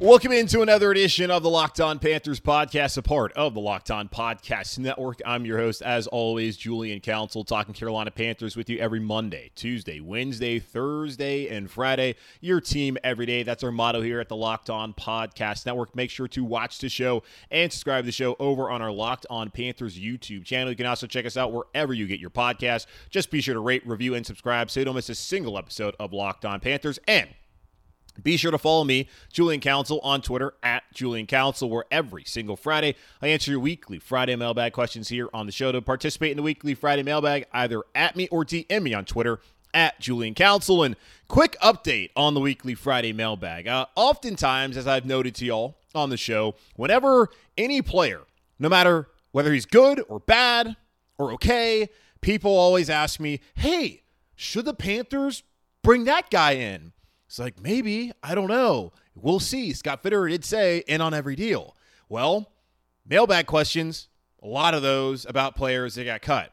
Welcome into another edition of the Locked On Panthers podcast, a part of the Locked On Podcast Network. I'm your host, as always, Julian Council, talking Carolina Panthers with you every Monday, Tuesday, Wednesday, Thursday, and Friday. Your team every day. That's our motto here at the Locked On Podcast Network. Make sure to watch the show and subscribe to the show over on our Locked On Panthers YouTube channel. You can also check us out wherever you get your podcast. Just be sure to rate, review, and subscribe so you don't miss a single episode of Locked On Panthers. And be sure to follow me, Julian Council, on Twitter at Julian Council, where every single Friday I answer your weekly Friday mailbag questions here on the show. To participate in the weekly Friday mailbag, either at me or DM me on Twitter at Julian Council. And quick update on the weekly Friday mailbag. Uh, oftentimes, as I've noted to y'all on the show, whenever any player, no matter whether he's good or bad or okay, people always ask me, hey, should the Panthers bring that guy in? It's like, maybe, I don't know. We'll see. Scott Fitterer did say in on every deal. Well, mailbag questions, a lot of those about players that got cut.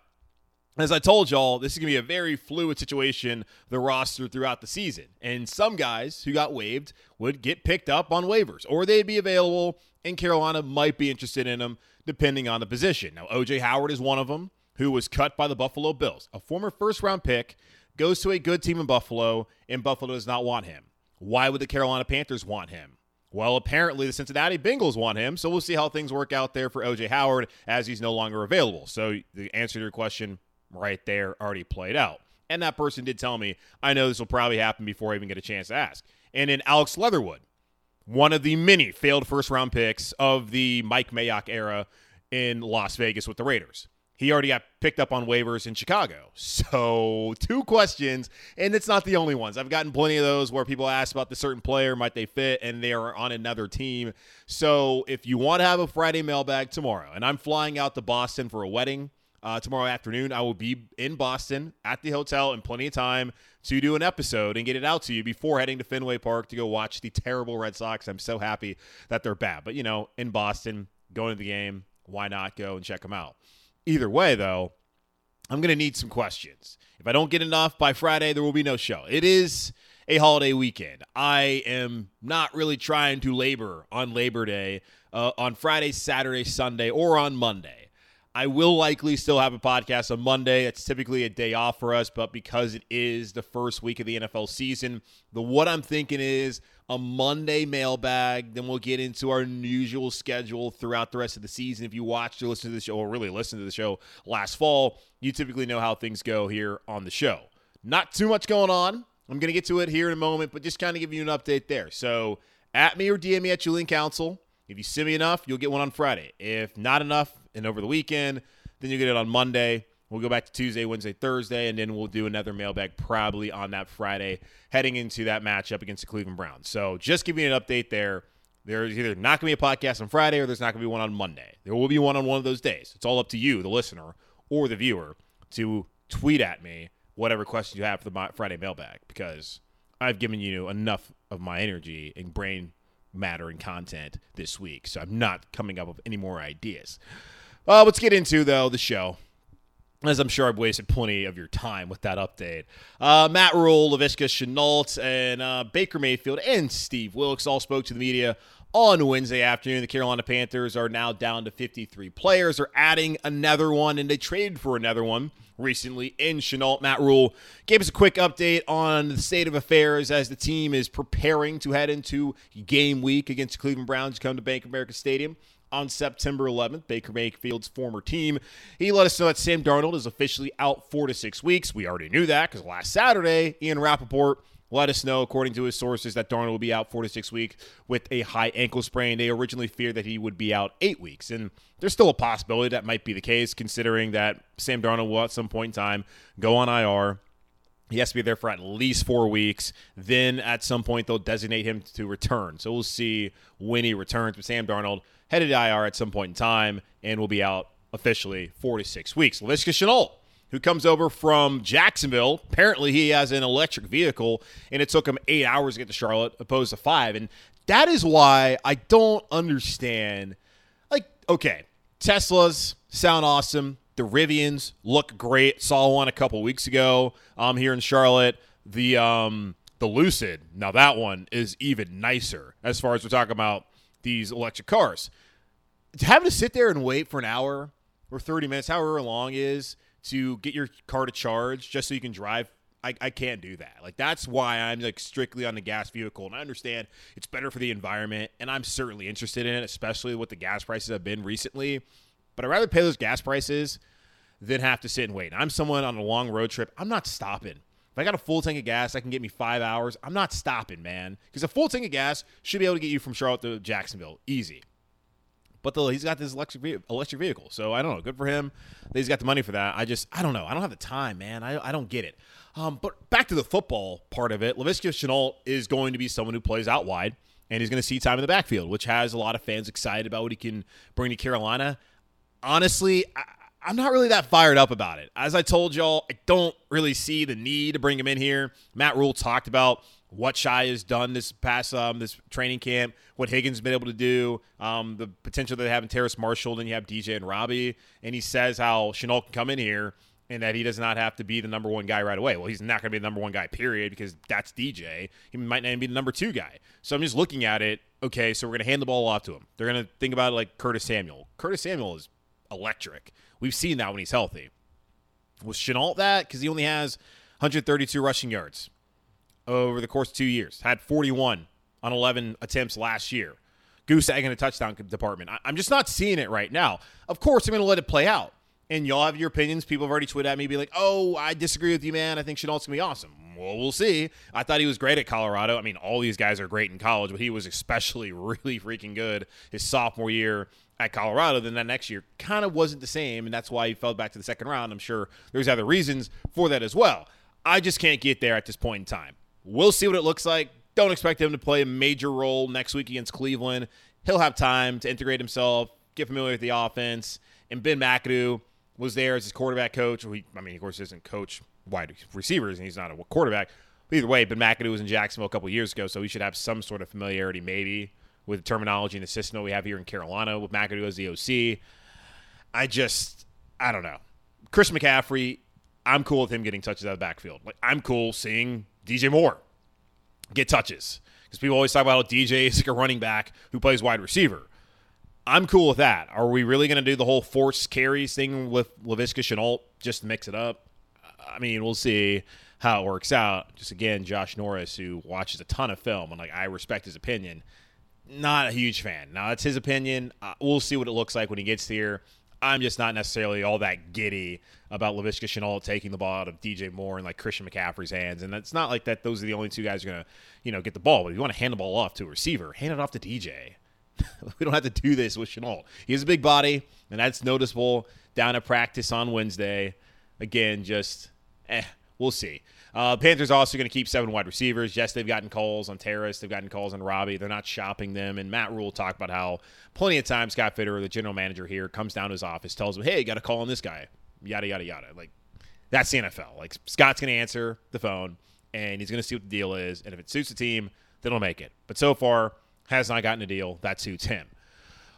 As I told y'all, this is going to be a very fluid situation, the roster throughout the season. And some guys who got waived would get picked up on waivers, or they'd be available, and Carolina might be interested in them depending on the position. Now, OJ Howard is one of them who was cut by the Buffalo Bills, a former first round pick goes to a good team in Buffalo, and Buffalo does not want him. Why would the Carolina Panthers want him? Well, apparently the Cincinnati Bengals want him, so we'll see how things work out there for OJ Howard as he's no longer available. So the answer to your question right there already played out. And that person did tell me, I know this will probably happen before I even get a chance to ask. And in Alex Leatherwood, one of the many failed first round picks of the Mike Mayock era in Las Vegas with the Raiders he already got picked up on waivers in Chicago. So, two questions, and it's not the only ones. I've gotten plenty of those where people ask about the certain player, might they fit, and they are on another team. So, if you want to have a Friday mailbag tomorrow, and I'm flying out to Boston for a wedding uh, tomorrow afternoon, I will be in Boston at the hotel in plenty of time to do an episode and get it out to you before heading to Fenway Park to go watch the terrible Red Sox. I'm so happy that they're bad. But, you know, in Boston, going to the game, why not go and check them out? Either way, though, I'm going to need some questions. If I don't get enough by Friday, there will be no show. It is a holiday weekend. I am not really trying to labor on Labor Day, uh, on Friday, Saturday, Sunday, or on Monday. I will likely still have a podcast on Monday. It's typically a day off for us, but because it is the first week of the NFL season, the what I'm thinking is a Monday mailbag. Then we'll get into our usual schedule throughout the rest of the season. If you watched or listened to the show, or really listened to the show last fall, you typically know how things go here on the show. Not too much going on. I'm going to get to it here in a moment, but just kind of give you an update there. So at me or DM me at Julian Council. If you send me enough, you'll get one on Friday. If not enough, and over the weekend, then you get it on Monday. We'll go back to Tuesday, Wednesday, Thursday, and then we'll do another mailbag probably on that Friday, heading into that matchup against the Cleveland Browns. So just giving you an update there. There's either not going to be a podcast on Friday or there's not going to be one on Monday. There will be one on one of those days. It's all up to you, the listener or the viewer, to tweet at me whatever questions you have for the Friday mailbag because I've given you enough of my energy and brain matter and content this week. So I'm not coming up with any more ideas. Uh, let's get into, though, the show. As I'm sure I've wasted plenty of your time with that update. Uh, Matt Rhule, Laviska Shenault, and uh, Baker Mayfield and Steve Wilks all spoke to the media on Wednesday afternoon. The Carolina Panthers are now down to 53 players. They're adding another one, and they traded for another one recently in Shenault. Matt Rhule gave us a quick update on the state of affairs as the team is preparing to head into game week against the Cleveland Browns come to Bank America Stadium on September 11th, Baker Mayfield's former team. He let us know that Sam Darnold is officially out four to six weeks. We already knew that because last Saturday, Ian Rapoport let us know, according to his sources, that Darnold will be out four to six weeks with a high ankle sprain. They originally feared that he would be out eight weeks. And there's still a possibility that might be the case, considering that Sam Darnold will at some point in time go on IR. He has to be there for at least four weeks. Then at some point, they'll designate him to return. So we'll see when he returns. But Sam Darnold headed to IR at some point in time and will be out officially four to six weeks. Laviska Shenault who comes over from Jacksonville. Apparently, he has an electric vehicle, and it took him eight hours to get to Charlotte, opposed to five. And that is why I don't understand. Like, okay, Teslas sound awesome. The Rivians look great. Saw one a couple weeks ago um, here in Charlotte. The um, the Lucid, now that one is even nicer as far as we're talking about these electric cars. Having to sit there and wait for an hour or 30 minutes, however long is, to get your car to charge just so you can drive I, I can't do that. Like that's why I'm like strictly on the gas vehicle, and I understand it's better for the environment, and I'm certainly interested in it, especially what the gas prices have been recently. But I'd rather pay those gas prices than have to sit and wait. And I'm someone on a long road trip. I'm not stopping. If I got a full tank of gas, I can get me five hours. I'm not stopping, man, because a full tank of gas should be able to get you from Charlotte to Jacksonville easy. But the, he's got this electric electric vehicle, so I don't know. Good for him. He's got the money for that. I just I don't know. I don't have the time, man. I, I don't get it. Um, but back to the football part of it, Laviska Shenault is going to be someone who plays out wide, and he's going to see time in the backfield, which has a lot of fans excited about what he can bring to Carolina. Honestly, I'm not really that fired up about it. As I told y'all, I don't really see the need to bring him in here. Matt Rhule talked about what Shi has done this past um, this training camp, what Higgins has been able to do, um, the potential that they have in Terrace Marshall, then you have DJ and Robbie, and he says how Shenault can come in here and that he does not have to be the number one guy right away. Well, he's not going to be the number one guy, period, because that's DJ. He might not even be the number two guy. So I'm just looking at it. Okay, so we're going to hand the ball off to him. They're going to think about it like Curtis Samuel. Curtis Samuel is electric. We've seen that when he's healthy. Was Shenault that? Because he only has 132 rushing yards over the course of two years. Had 41 on 11 attempts last year. Goose egg in a touchdown department. I'm just not seeing it right now. Of course, I'm going to let it play out. And y'all have your opinions. People have already tweeted at me, be like, "Oh, I disagree with you, man. I think Shenault's gonna be awesome." Well, we'll see. I thought he was great at Colorado. I mean, all these guys are great in college, but he was especially really freaking good his sophomore year at Colorado. Then that next year kind of wasn't the same, and that's why he fell back to the second round. I'm sure there's other reasons for that as well. I just can't get there at this point in time. We'll see what it looks like. Don't expect him to play a major role next week against Cleveland. He'll have time to integrate himself, get familiar with the offense. And Ben McAdoo was there as his quarterback coach. He, I mean, of course, he doesn't coach wide receivers, and he's not a quarterback. But either way, Ben McAdoo was in Jacksonville a couple years ago, so he should have some sort of familiarity, maybe, with the terminology and the system that we have here in Carolina with McAdoo as the OC. I just, I don't know. Chris McCaffrey, I'm cool with him getting touches out of the backfield. Like, I'm cool seeing DJ Moore get touches because people always talk about how DJ is like a running back who plays wide receiver. I'm cool with that. Are we really going to do the whole force carries thing with Laviska Shenault just to mix it up? I mean, we'll see how it works out. Just again, Josh Norris, who watches a ton of film, and like I respect his opinion, not a huge fan. Now that's his opinion. Uh, we'll see what it looks like when he gets here. I'm just not necessarily all that giddy about Laviska Shenault taking the ball out of DJ Moore and like Christian McCaffrey's hands. And it's not like that those are the only two guys are to, you know, get the ball. But if you want to hand the ball off to a receiver, hand it off to DJ. we don't have to do this with Shenault. He has a big body, and that's noticeable down at practice on Wednesday. Again, just, eh, we'll see. Uh, Panthers also going to keep seven wide receivers. Yes, they've gotten calls on Terrace. They've gotten calls on Robbie. They're not shopping them. And Matt Rhule talked about how plenty of times Scott Fitterer, the general manager here, comes down to his office, tells him, hey, got to call on this guy. Yada, yada, yada. Like, that's the NFL. Like, Scott's going to answer the phone, and he's going to see what the deal is. And if it suits the team, then he'll make it. But so far, has not gotten a deal that suits him.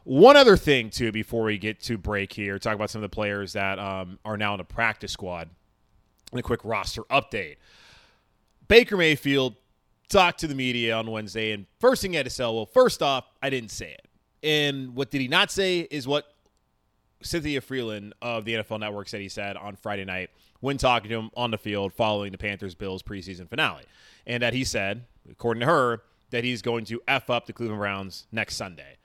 One other thing, too, before we get to break here, talk about some of the players that um, are now in the practice squad and a quick roster update. Baker Mayfield talked to the media on Wednesday, and first thing he had to say, well, first off, I didn't say it. And what did he not say is what Cynthia Frelund of the NFL Network said he said on Friday night when talking to him on the field following the Panthers Bills preseason finale. And that he said, according to her, that he's going to F up the Cleveland Browns next Sunday.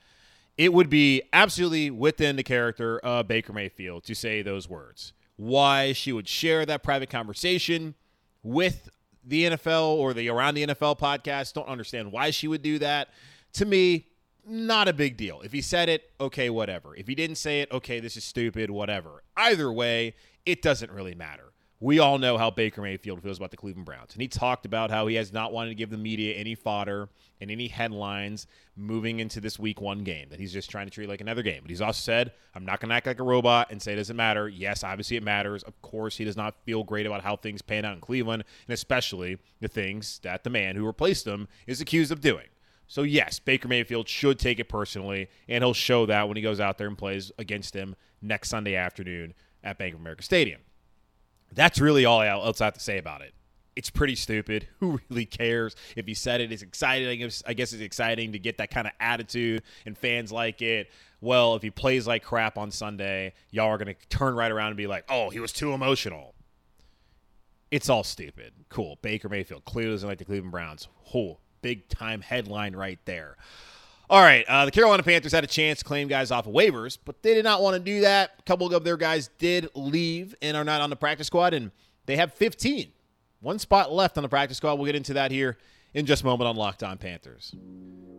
It would be absolutely within the character of Baker Mayfield to say those words. Why she would share that private conversation with the NFL or the Around the NFL podcast. Don't understand why she would do that. To me, not a big deal. If he said it, okay, whatever. If he didn't say it, okay, this is stupid, whatever. Either way, it doesn't really matter. We all know how Baker Mayfield feels about the Cleveland Browns. And he talked about how he has not wanted to give the media any fodder and any headlines moving into this week one game, that he's just trying to treat like another game. But he's also said, I'm not going to act like a robot and say it doesn't matter. Yes, obviously it matters. Of course, he does not feel great about how things pan out in Cleveland, and especially the things that the man who replaced him is accused of doing. So, yes, Baker Mayfield should take it personally, and he'll show that when he goes out there and plays against him next Sunday afternoon at Bank of America Stadium. That's really all else I have to say about it. It's pretty stupid. Who really cares if he said it? It's exciting. I guess it's exciting to get that kind of attitude, and fans like it. Well, if he plays like crap on Sunday, y'all are going to turn right around and be like, oh, he was too emotional. It's all stupid. Cool. Baker Mayfield clearly doesn't like the Cleveland Browns. Oh, big time headline right there. All right, uh, the Carolina Panthers had a chance to claim guys off of waivers, but they did not want to do that. A couple of their guys did leave and are not on the practice squad, and they have 15. One spot left on the practice squad. We'll get into that here in just a moment on Locked On Panthers.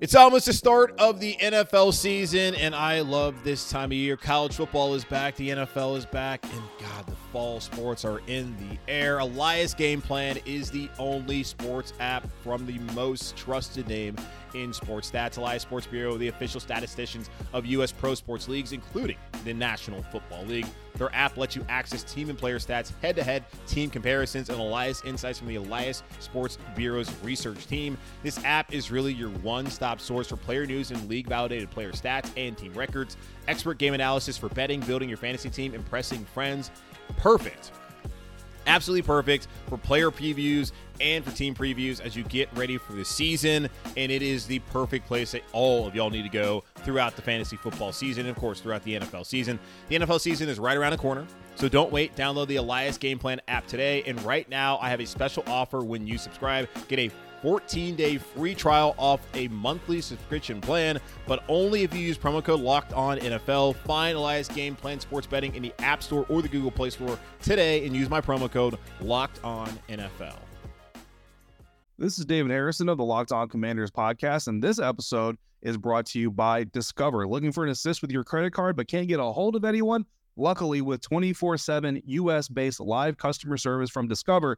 It's almost the start of the NFL season, and I love this time of year. College football is back, the NFL is back, and God, the fall sports are in the air. Elias Game Plan is the only sports app from the most trusted name in sports stats. Elias Sports Bureau, the official statisticians of U.S. pro sports leagues, including the National Football League. Their app lets you access team and player stats, head to head team comparisons, and Elias insights from the Elias Sports Bureau's research team. This app is really your one stop source for player news and league validated player stats and team records, expert game analysis for betting, building your fantasy team, impressing friends. Perfect absolutely perfect for player previews and for team previews as you get ready for the season. And it is the perfect place that all of y'all need to go throughout the fantasy football season, and of course, throughout the NFL season. The NFL season is right around the corner. So don't wait. Download the Elias Game Plan app today. And right now, I have a special offer when you subscribe. Get a 14 day free trial off a monthly subscription plan, but only if you use promo code Locked On NFL. Find Elias Game Plan Sports Betting in the App Store or the Google Play Store today and use my promo code Locked On NFL. This is David Harrison of the Locked On Commanders podcast, and this episode is brought to you by Discover. Looking for an assist with your credit card but can't get a hold of anyone? Luckily, with 24 7 US based live customer service from Discover,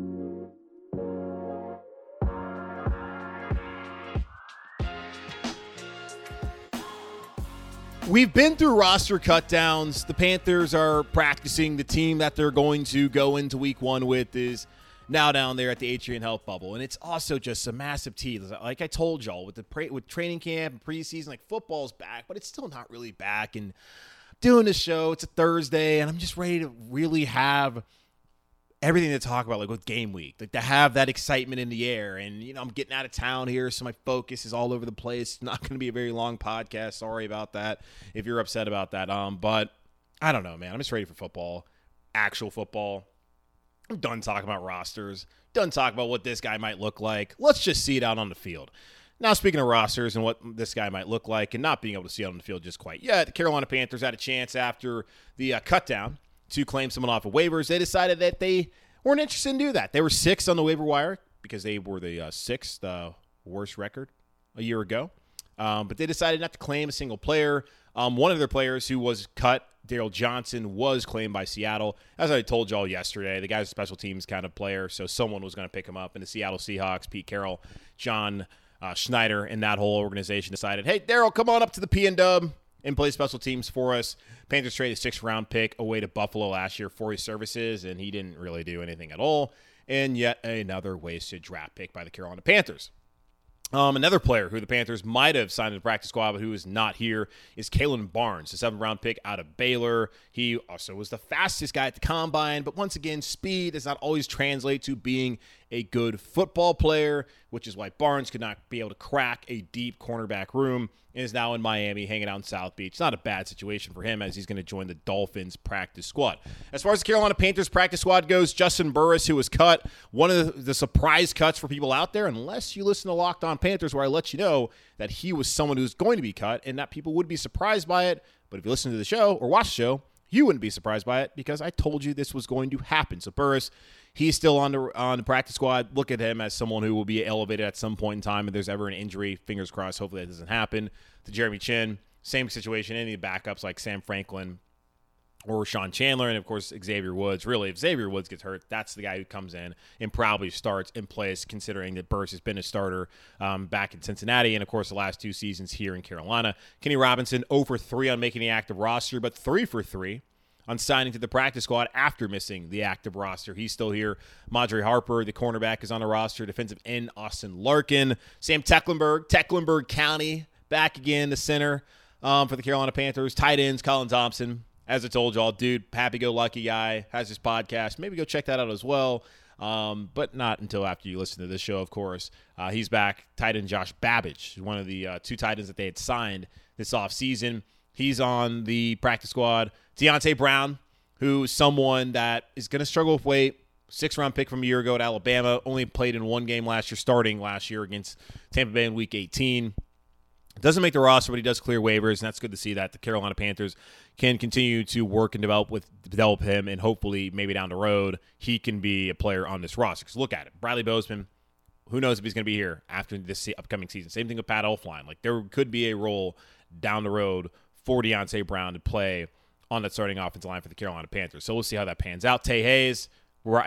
We've been through roster cutdowns. The Panthers are practicing. The team that they're going to go into week one with is now down there at the Atrium Health Bubble. And it's also just a massive tease. Like I told y'all, with the pre- with training camp and preseason, like football's back, but it's still not really back. And doing the show, it's a Thursday, and I'm just ready to really have – everything to talk about, like with game week, like to have that excitement in the air. And you know, I'm getting out of town here, so my focus is all over the place. Not going to be a very long podcast. Sorry about that if you're upset about that. Um, but I don't know, man. I'm just ready for football, actual football. I'm done talking about rosters. Done talking about what this guy might look like. Let's just see it out on the field. Now, speaking of rosters and what this guy might look like, and not being able to see it on the field just quite yet, the Carolina Panthers had a chance after the uh, cut down to claim someone off of waivers. They decided that they weren't interested in do that. They were sixth on the waiver wire because they were the uh, sixth uh, worst record a year ago. Um, but they decided not to claim a single player. Um, one of their players who was cut, Daryl Johnson, was claimed by Seattle. As I told y'all yesterday, the guy's a special teams kind of player, so someone was going to pick him up. And the Seattle Seahawks, Pete Carroll, John uh, Schneider, and that whole organization decided, hey, Daryl, come on up to the P and Dub and play special teams for us. Panthers traded a sixth round pick away to Buffalo last year for his services, and he didn't really do anything at all. And yet another wasted draft pick by the Carolina Panthers. Um, another player who the Panthers might have signed to the practice squad, but who is not here, is Kalon Barnes, a seventh round pick out of Baylor. He also was the fastest guy at the combine, but once again, speed does not always translate to being a good football player, which is why Barnes could not be able to crack a deep cornerback room and is now in Miami hanging out in South Beach. Not a bad situation for him as he's going to join the Dolphins practice squad. As far as the Carolina Panthers practice squad goes, Juston Burris, who was cut, one of the, surprise cuts for people out there, unless you listen to Locked On Panthers, where I let you know that he was someone who's going to be cut and that people would be surprised by it. But if you listen to the show or watch the show, you wouldn't be surprised by it because I told you this was going to happen. So Burris He's still on the on the practice squad. Look at him as someone who will be elevated at some point in time if there's ever an injury. Fingers crossed. Hopefully that doesn't happen. To Jeremy Chinn, same situation. Any backups like Sam Franklin or Sean Chandler, and of course Xavier Woods. Really, if Xavier Woods gets hurt, that's the guy who comes in and probably starts in place, considering that Burris has been a starter um, back in Cincinnati, and of course the last two seasons here in Carolina. Kenny Robinson over three on making the active roster, but three for three on signing to the practice squad after missing the active roster. He's still here. Madre Harper, the cornerback, is on the roster. Defensive end Austin Larkin. Sam Tecklenburg, Tecklenburg County, back again, the center um, for the Carolina Panthers. Tight ends, Colin Thompson. As I told y'all, dude, happy go lucky guy, has his podcast. Maybe go check that out as well. Um, but not until after you listen to this show, of course. Uh, he's back. Tight end Josh Babicz, one of the uh, two tight ends that they had signed this offseason. He's on the practice squad. Deonte Brown, who's someone that is going to struggle with weight. Six round pick from a year ago at Alabama. Only played in one game last year, starting last year against Tampa Bay in week 18. Doesn't make the roster, but he does clear waivers, and that's good to see that the Carolina Panthers can continue to work and develop with develop him, and hopefully, maybe down the road, he can be a player on this roster. Because look at it, Bradley Bozeman. Who knows if he's going to be here after this upcoming season? Same thing with Pat Elflein. Like there could be a role down the road for Deonte Brown to play on that starting offensive line for the Carolina Panthers. So we'll see how that pans out. Tae Hayes,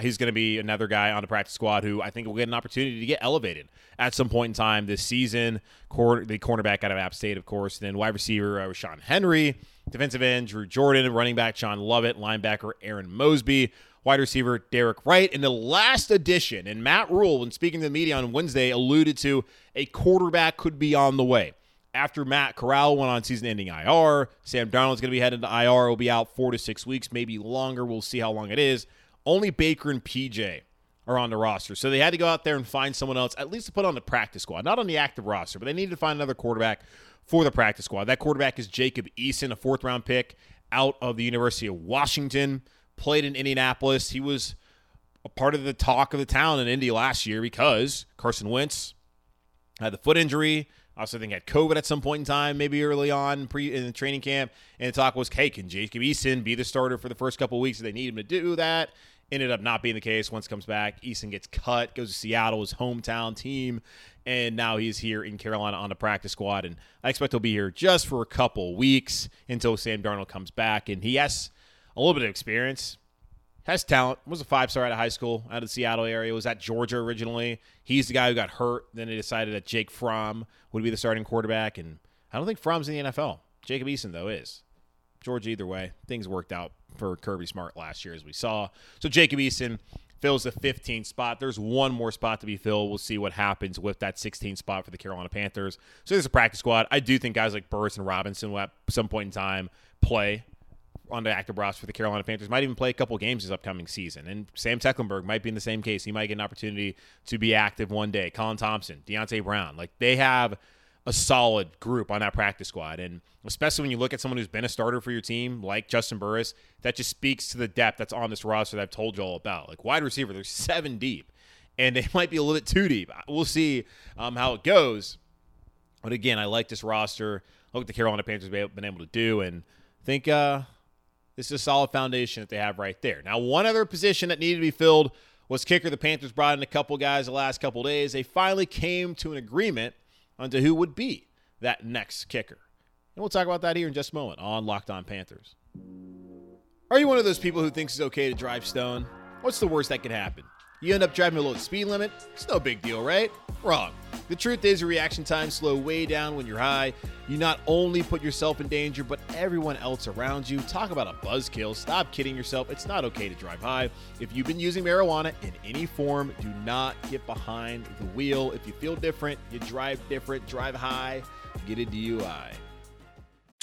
he's going to be another guy on the practice squad who I think will get an opportunity to get elevated at some point in time this season. the cornerback out of App State, of course. Then wide receiver uh, Ra'Shaun Henry, defensive end Drew Jordan, running back Sean Lovett, linebacker Aaron Mosby, wide receiver Derek Wright. And the last addition, and Matt Rhule, when speaking to the media on Wednesday, alluded to a quarterback could be on the way after Matt Corral went on season ending IR, Sam Darnold's going to be headed to IR. Will be out four to six weeks, maybe longer. We'll see how long it is. Only Baker and PJ are on the roster. So they had to go out there and find someone else, at least to put on the practice squad, not on the active roster, but they needed to find another quarterback for the practice squad. That quarterback is Jacob Eason, a fourth round pick out of the University of Washington, played in Indianapolis. He was a part of the talk of the town in Indy last year because Carson Wentz had the foot injury. I also think had COVID at some point in time, maybe early on pre in the training camp. And the talk was, hey, can Jacob Eason be the starter for the first couple weeks? They need him to do that. Ended up not being the case. Once comes back, Eason gets cut, goes to Seattle, his hometown team, and now he's here in Carolina on the practice squad. And I expect he'll be here just for a couple weeks until Sam Darnold comes back. And he has a little bit of experience has talent. Was a five star out of high school, out of the Seattle area. Was at Georgia originally. He's the guy who got hurt. Then they decided that Jake Fromm would be the starting quarterback, and I don't think Fromm's in the NFL. Jacob Eason though is. Georgia either way, things worked out for Kirby Smart last year as we saw. So Jacob Eason fills the 15th spot. There's one more spot to be filled. We'll see what happens with that 16th spot for the Carolina Panthers. So there's a practice squad. I do think guys like Burris and Robinson will at some point in time play on the active roster for the Carolina Panthers. Might even play a couple games this upcoming season. And Sam Tecklenburg might be in the same case. He might get an opportunity to be active one day. Colin Thompson, Deonte Brown. Like they have a solid group on that practice squad. And especially when you look at someone who's been a starter for your team, like Juston Burris, that just speaks to the depth that's on this roster that I've told you all about. Like wide receiver, there's seven deep, and they might be a little bit too deep. We'll see um, how it goes. But again, I like this roster. Look what the Carolina Panthers have been able to do, and think uh, this is a solid foundation that they have right there. Now, one other position that needed to be filled was kicker. The Panthers brought in a couple guys the last couple days. They finally came to an agreement onto who would be that next kicker. And we'll talk about that here in just a moment on Locked On Panthers. Are you one of those people who thinks it's okay to drive stone? What's the worst that could happen? You end up driving below the speed limit. It's no big deal, right? Wrong. The truth is, your reaction times slow way down when you're high. You not only put yourself in danger, but everyone else around you. Talk about a buzzkill. Stop kidding yourself. It's not okay to drive high. If you've been using marijuana in any form, do not get behind the wheel. If you feel different, you drive different, drive high, get a DUI.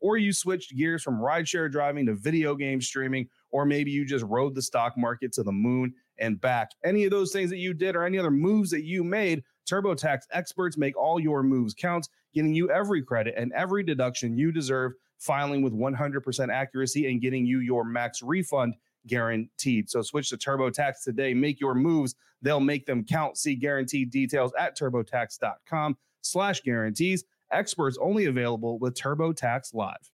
or you switched gears from rideshare driving to video game streaming, or maybe you just rode the stock market to the moon and back. Any of those things that you did or any other moves that you made, TurboTax experts make all your moves count, getting you every credit and every deduction you deserve, filing with 100% accuracy and getting you your max refund guaranteed. So switch to TurboTax today. Make your moves. They'll make them count. See guaranteed details at turbotax.com slash guarantees. Experts only available with TurboTax Live.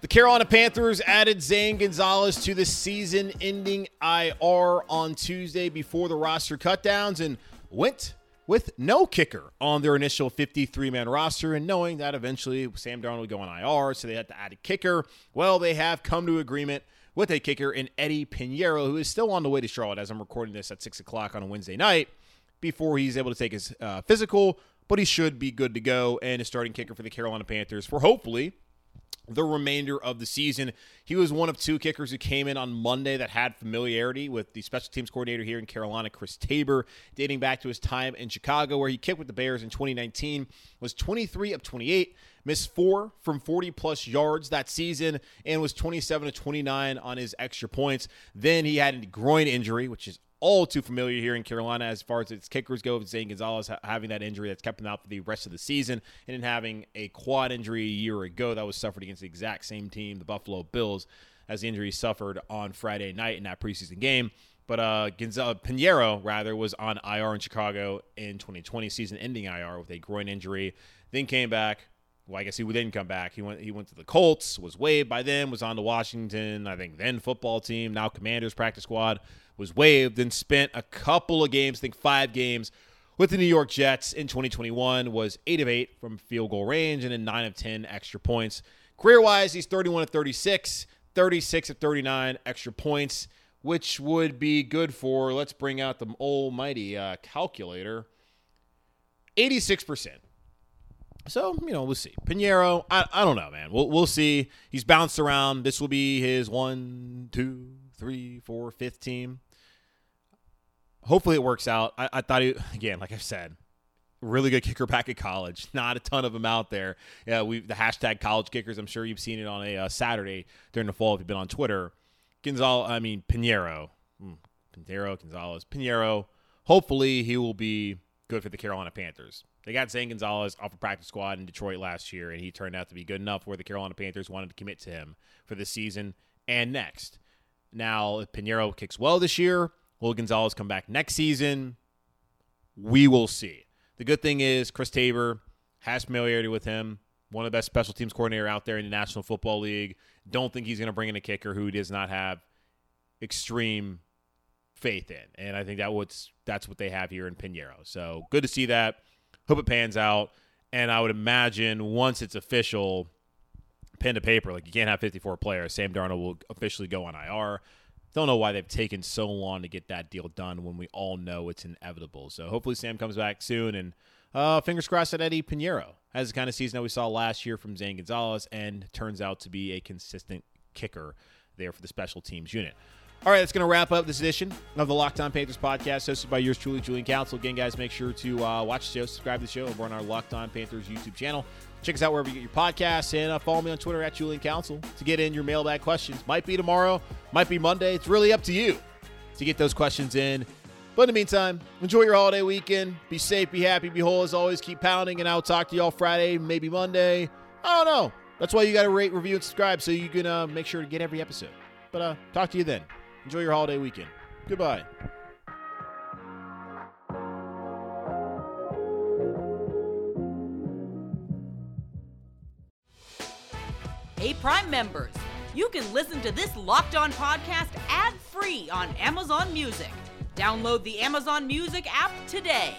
The Carolina Panthers added Zane Gonzalez to the season ending IR on Tuesday before the roster cutdowns and went with no kicker on their initial 53 man roster. And knowing that eventually Sam Darnold would go on IR, so they had to add a kicker. Well, they have come to agreement with a kicker in Eddy Piñeiro, who is still on the way to Charlotte as I'm recording this at 6 o'clock on a Wednesday night before he's able to take his uh, physical, but he should be good to go and a starting kicker for the Carolina Panthers for hopefully the remainder of the season. He was one of two kickers who came in on Monday that had familiarity with the special teams coordinator here in Carolina, Chris Tabor, dating back to his time in Chicago, where he kicked with the Bears in 2019, was 23 of 28, missed four from 40 plus yards that season, and was 27 of 29 on his extra points. Then he had a groin injury, which is all too familiar here in Carolina as far as its kickers go. Zane Gonzalez having that injury that's kept him out for the rest of the season, and then having a quad injury a year ago that was suffered against the exact same team, the Buffalo Bills, as the injury suffered on Friday night in that preseason game. But uh, Gonzalo Piñeiro, rather, was on IR in Chicago in 2020, season-ending IR with a groin injury. Then came back. Well, I guess he didn't come back. He went. He went to the Colts. Was waived by them. Was on the Washington, I think, then football team. Now Commanders practice squad was waived and spent a couple of games, I think five games, with the New York Jets in 2021. Was eight of eight from field goal range and then nine of ten extra points. Career wise, he's 31 of 36, 36 of 39 extra points, which would be good for. Let's bring out the almighty uh, calculator. 86%. So, you know, we'll see. Piñeiro, I, I don't know, man. We'll, we'll see. He's bounced around. This will be his one, two, three, four, fifth team hopefully it works out. I, I thought he again, like I said, really good kicker back at college. Not a ton of them out there. Yeah, we the hashtag college kickers. I'm sure you've seen it on a uh, Saturday during the fall if you've been on Twitter. Gonzalo, I mean Piñeiro, mm, Piñeiro, Gonzalez, Piñeiro. Hopefully he will be good for the Carolina Panthers. They got Zane Gonzalez off a practice squad in Detroit last year, and he turned out to be good enough where the Carolina Panthers wanted to commit to him for this season and next. Now, if Piñeiro kicks well this year, Will Gonzalez come back next season? We will see. The good thing is Chris Tabor has familiarity with him. One of the best special teams coordinator out there in the National Football League. Don't think he's going to bring in a kicker who does not have extreme faith in. And I think that what's that's what they have here in Piñeiro. So good to see that. Hope it pans out. And I would imagine once it's official, pen to paper, like you can't have 54 players. Sam Darnold will officially go on IR. Don't know why they've taken so long to get that deal done when we all know it's inevitable. So hopefully Sam comes back soon and uh, fingers crossed that Eddy Piñeiro has the kind of season that we saw last year from Zane Gonzalez and turns out to be a consistent kicker there for the special teams unit. All right, that's going to wrap up this edition of the Locked On Panthers podcast, hosted by yours truly, Julian Council. Again, guys, make sure to uh, watch the show, subscribe to the show over on our Locked On Panthers YouTube channel. Check us out wherever you get your podcasts and uh, follow me on Twitter at Julian Council to get in your mailbag questions. Might be tomorrow, might be Monday. It's really up to you to get those questions in. But in the meantime, enjoy your holiday weekend. Be safe, be happy, be whole as always. Keep pounding, and I'll talk to y'all Friday, maybe Monday. I don't know. That's why you got to rate, review, and subscribe so you can uh, make sure to get every episode. But uh, talk to you then. Enjoy your holiday weekend. Goodbye. Hey, Prime members, you can listen to this Locked On podcast ad free on Amazon Music. Download the Amazon Music app today.